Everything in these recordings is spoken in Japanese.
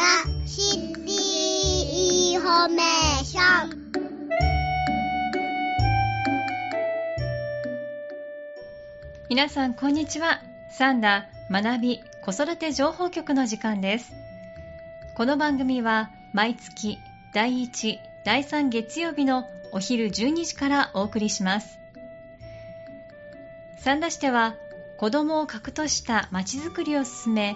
ダ City Information皆さんこんにちは。さんだ学び子育て情報局の時間です。この番組は毎月第1第3月曜日のお昼12時からお送りします。三田市では子供を核としたまちづくりを進め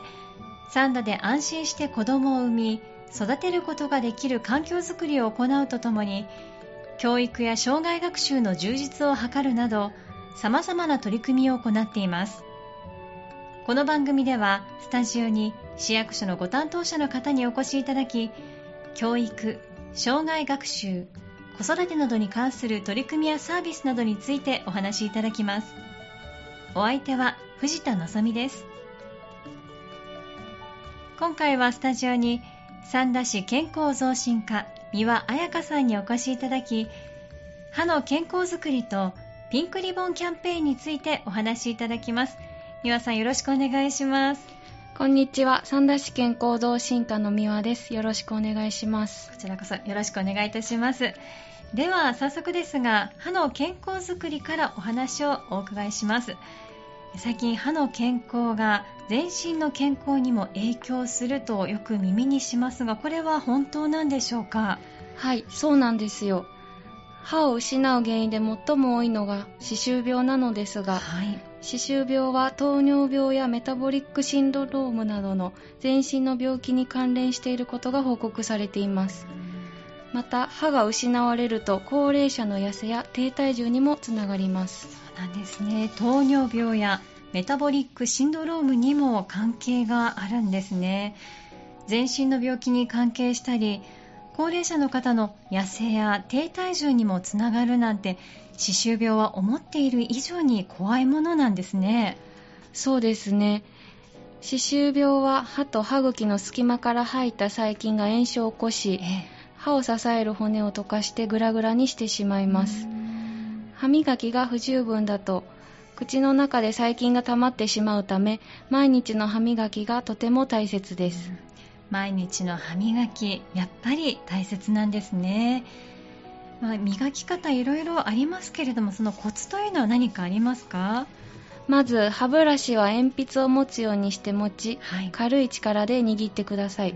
三田で安心して子供を産み育てることができる環境づくりを行うとともに教育や障害学習の充実を図るなど様々な取り組みを行っています。この番組ではスタジオに市役所のご担当者の方にお越しいただき教育障害学習子育てなどに関する取り組みやサービスなどについてお話しいただきます。お相手は藤田望です。今回はスタジオに三田市健康増進課三輪彩香さんにお越しいただき歯の健康づくりとピンクリボンキャンペーンについてお話しいただきます。三輪さんよろしくお願いします。こんにちは。三田市健康増進課の三輪です。よろしくお願いします。こちらこそよろしくお願いいたします。では早速ですが歯の健康づくりからお話をお伺いします最近歯の健康が全身の健康にも影響するとよく耳にしますがこれは本当なんでしょうか？はいそうなんですよ。歯を失う原因で最も多いのが歯周病なのですが、はい、歯周病は糖尿病やメタボリックシンドロームなどの全身の病気に関連していることが報告されていますまた歯が失われると高齢者の痩せや低体重にもつながります。そうなんですね。糖尿病やメタボリックシンドロームにも関係があるんですね。全身の病気に関係したり高齢者の方の痩せや低体重にもつながるなんて歯周病は思っている以上に怖いものなんですね。そうですね。歯周病は歯と歯茎の隙間から入った細菌が炎症を起こし、ええ、歯を支える骨を溶かしてグラグラにしてしまいます。歯磨きが不十分だと口の中で細菌が溜まってしまうため毎日の歯磨きがとても大切です、毎日の歯磨きやっぱり大切なんですね、まあ、磨き方いろいろありますけれどもそのコツというのは何かありますか？まず歯ブラシは鉛筆を持つようにして持ち、はい、軽い力で握ってください、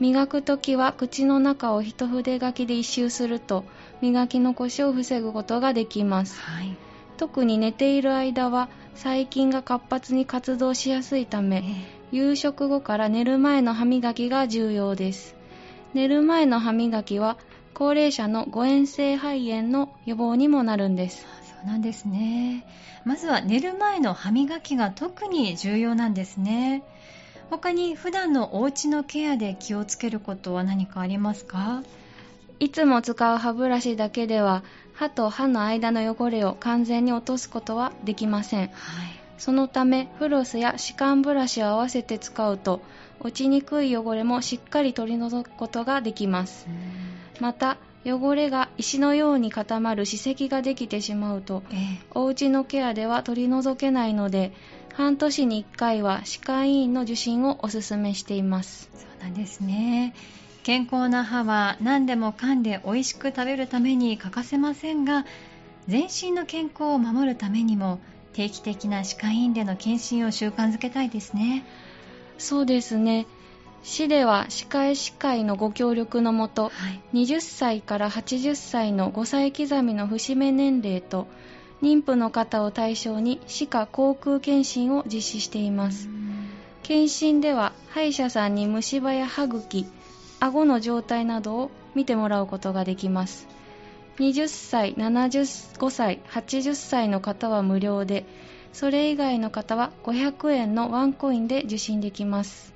磨くときは口の中を一筆書きで一周すると磨き残しを防ぐことができます、はい。特に寝ている間は細菌が活発に活動しやすいため、夕食後から寝る前の歯磨きが重要です。寝る前の歯磨きは高齢者の誤嚥性肺炎の予防にもなるんです。そうなんですね。まずは寝る前の歯磨きが特に重要なんですね他に普段のお家のケアで気をつけることは何かありますか？いつも使う歯ブラシだけでは歯と歯の間の汚れを完全に落とすことはできません、はい、そのためフロスや歯間ブラシを合わせて使うと落ちにくい汚れもしっかり取り除くことができます。また汚れが石のように固まる歯石ができてしまうと、えー、お家のケアでは取り除けないので半年に1回は歯科医院の受診をお勧めしています。そうなんですね。健康な歯は何でも噛んで美味しく食べるために欠かせませんが全身の健康を守るためにも定期的な歯科医院での検診を習慣づけたいですね。そうですね。市では歯科医師会のご協力のもと、はい、20歳から80歳の5歳刻みの節目年齢と妊婦の方を対象に歯科口腔検診を実施しています。検診では歯医者さんに虫歯や歯茎顎の状態などを見てもらうことができます。20歳75歳80歳の方は無料でそれ以外の方は500円のワンコインで受診できます。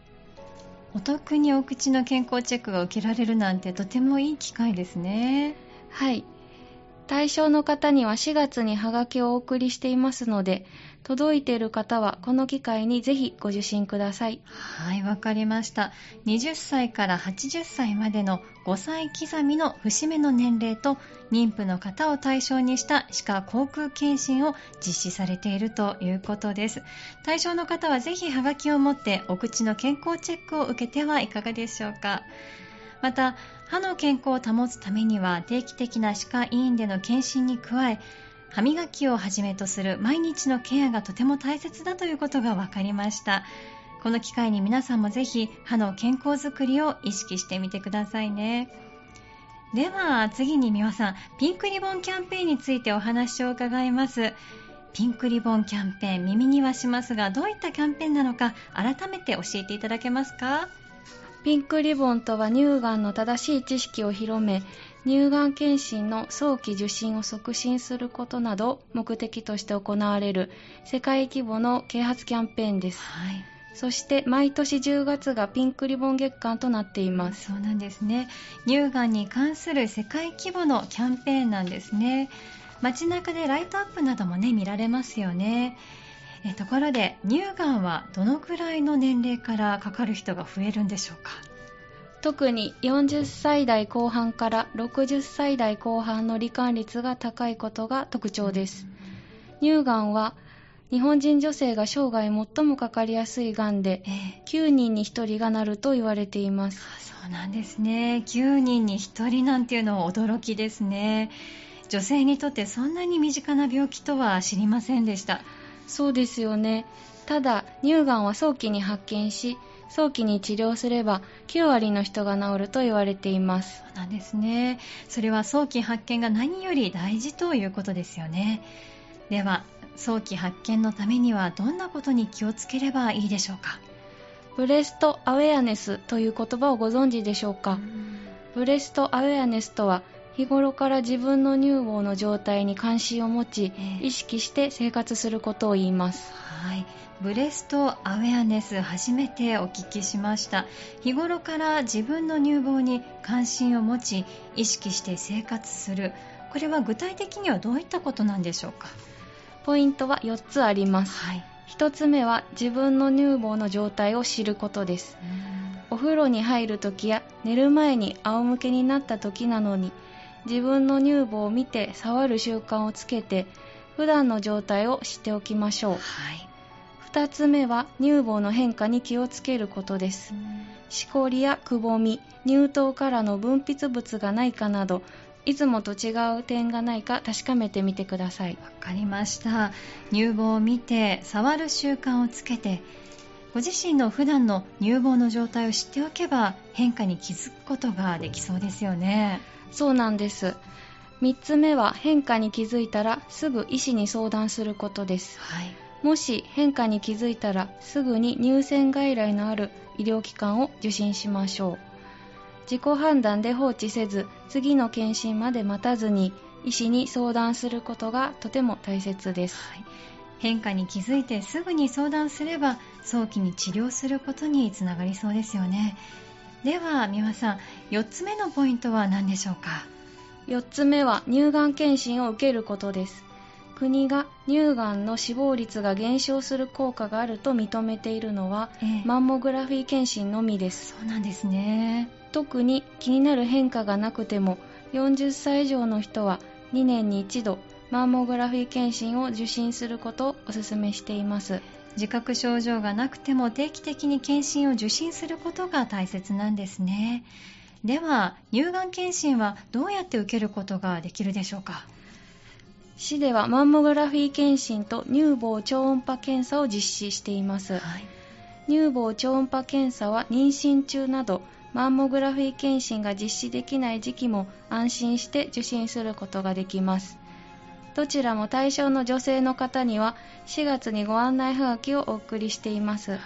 お得にお口の健康チェックが受けられるなんてとてもいい機会ですね。はい対象の方には4月にハガキをお送りしていますので、届いている方はこの機会にぜひご受診ください。はい、わかりました。20歳から80歳までの5歳刻みの節目の年齢と妊婦の方を対象にした歯科口腔検診を実施されているということです。対象の方はぜひハガキを持ってお口の健康チェックを受けてはいかがでしょうか。また、歯の健康を保つためには定期的な歯科医院での検診に加え、歯磨きをはじめとする毎日のケアがとても大切だということが分かりました。この機会に皆さんもぜひ歯の健康づくりを意識してみてくださいね。では次に美輪さんピンクリボンキャンペーンについてお話を伺います。ピンクリボンキャンペーン耳にはしますがどういったキャンペーンなのか改めて教えていただけますか？ピンクリボンとは乳がんの正しい知識を広め乳がん検診の早期受診を促進することなどを目的として行われる世界規模の啓発キャンペーンです、はい、そして毎年10月がピンクリボン月間となっています。そうなんですね。乳がんに関する世界規模のキャンペーンなんですね。街中でライトアップなどもね見られますよねえところで乳がんはどのくらいの年齢からかかる人が増えるんでしょうか？特に40歳代後半から60歳代後半の罹患率が高いことが特徴です、乳がんは日本人女性が生涯最もかかりやすいがんで、えー、9人に1人がなると言われています。そうなんですね。9人に1人なんていうのは驚きですね。女性にとってそんなに身近な病気とは知りませんでしたそうですよね。ただ、乳がんは早期に発見し、早期に治療すれば9割の人が治ると言われています。そうなんですね。それは早期発見が何より大事ということですよね。では、早期発見のためにはどんなことに気をつければいいでしょうか？ブレストアウェアネスという言葉をご存知でしょうか？ブレストアウェアネスとは日頃から自分の乳房の状態に関心を持ち、意識して生活することを言います。はい。ブレストアウェアネス初めてお聞きしました。日頃から自分の乳房に関心を持ち意識して生活する。これは具体的にはどういったことなんでしょうか？ポイントは4つあります、はい、1つ目は自分の乳房の状態を知ることです。お風呂に入るときや寝る前に仰向けになった時なのに自分の乳房を見て触る習慣をつけて普段の状態を知っておきましょう、はい、2つ目は乳房の変化に気をつけることです。しこりやくぼみ乳頭からの分泌物がないかなどいつもと違う点がないか確かめてみてください。わかりました。乳房を見て触る習慣をつけてご自身の普段の乳房の状態を知っておけば変化に気づくことができそうですよねそうなんです。3つ目は変化に気づいたらすぐ医師に相談することです。はい、もし変化に気づいたらすぐに乳腺外来のある医療機関を受診しましょう。自己判断で放置せず次の検診まで待たずに医師に相談することがとても大切です。はい変化に気づいてすぐに相談すれば早期に治療することにつながりそうですよねでは美輪さん4つ目のポイントは何でしょうか？4つ目は乳がん検診を受けることです。国が乳がんの死亡率が減少する効果があると認めているのは、えマンモグラフィー検診のみです。そうなんですね。特に気になる変化がなくても40歳以上の人は2年に1度マンモグラフィー検診を受診することをお勧めしています自覚症状がなくても定期的に検診を受診することが大切なんですね。では乳がん検診はどうやって受けることができるでしょうか？市ではマンモグラフィー検診と乳房超音波検査を実施しています、はい、乳房超音波検査は妊娠中などマンモグラフィー検診が実施できない時期も安心して受診することができますどちらも対象の女性の方には4月にご案内はがきをお送りしています、はい、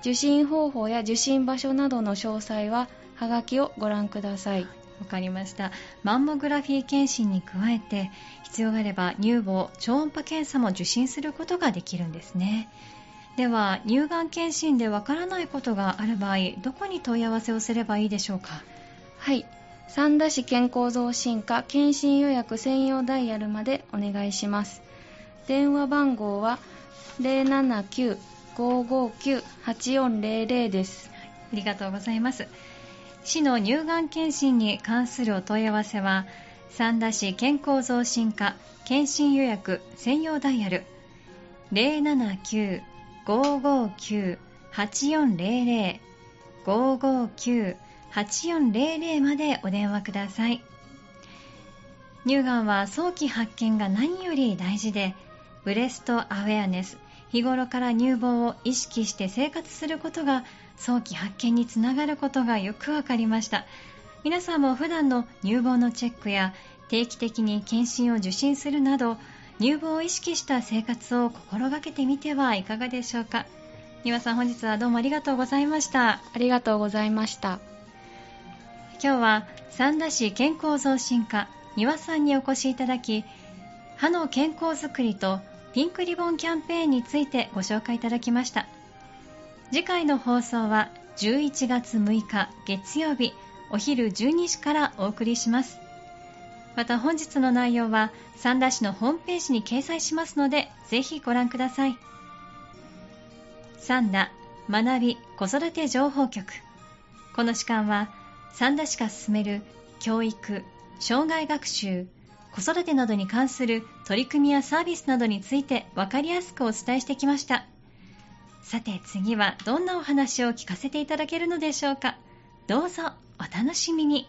受診方法や受診場所などの詳細ははがきをご覧ください。わかりました。マンモグラフィー検診に加えて必要があれば乳房超音波検査も受診することができるんですね。では乳がん検診でわからないことがある場合どこに問い合わせをすればいいでしょうか？はい三田市健康増進課検診予約専用ダイヤルまでお願いします。電話番号は079-559-8400です。ありがとうございます。市の乳がん検診に関するお問い合わせは三田市健康増進課検診予約専用ダイヤル。079-559-8400 559 8400までお電話ください。乳がんは早期発見が何より大事でブレストアウェアネス日頃から乳房を意識して生活することが早期発見につながることがよくわかりました。皆さんも普段の乳房のチェックや定期的に検診を受診するなど乳房を意識した生活を心がけてみてはいかがでしょうか。丹羽さん本日はどうもありがとうございました。ありがとうございました。今日は三田市健康増進課丹羽さんにお越しいただき歯の健康づくりとピンクリボンキャンペーンについてご紹介いただきました。次回の放送は11月6日月曜日お昼12時からお送りします。また本日の内容は三田市のホームページに掲載しますのでぜひご覧ください。三田学び子育て情報局。この時間は三田市が進める教育障害学習子育てなどに関する取り組みやサービスなどについて分かりやすくお伝えしてきました。さて次はどんなお話を聞かせていただけるのでしょうか。どうぞお楽しみに。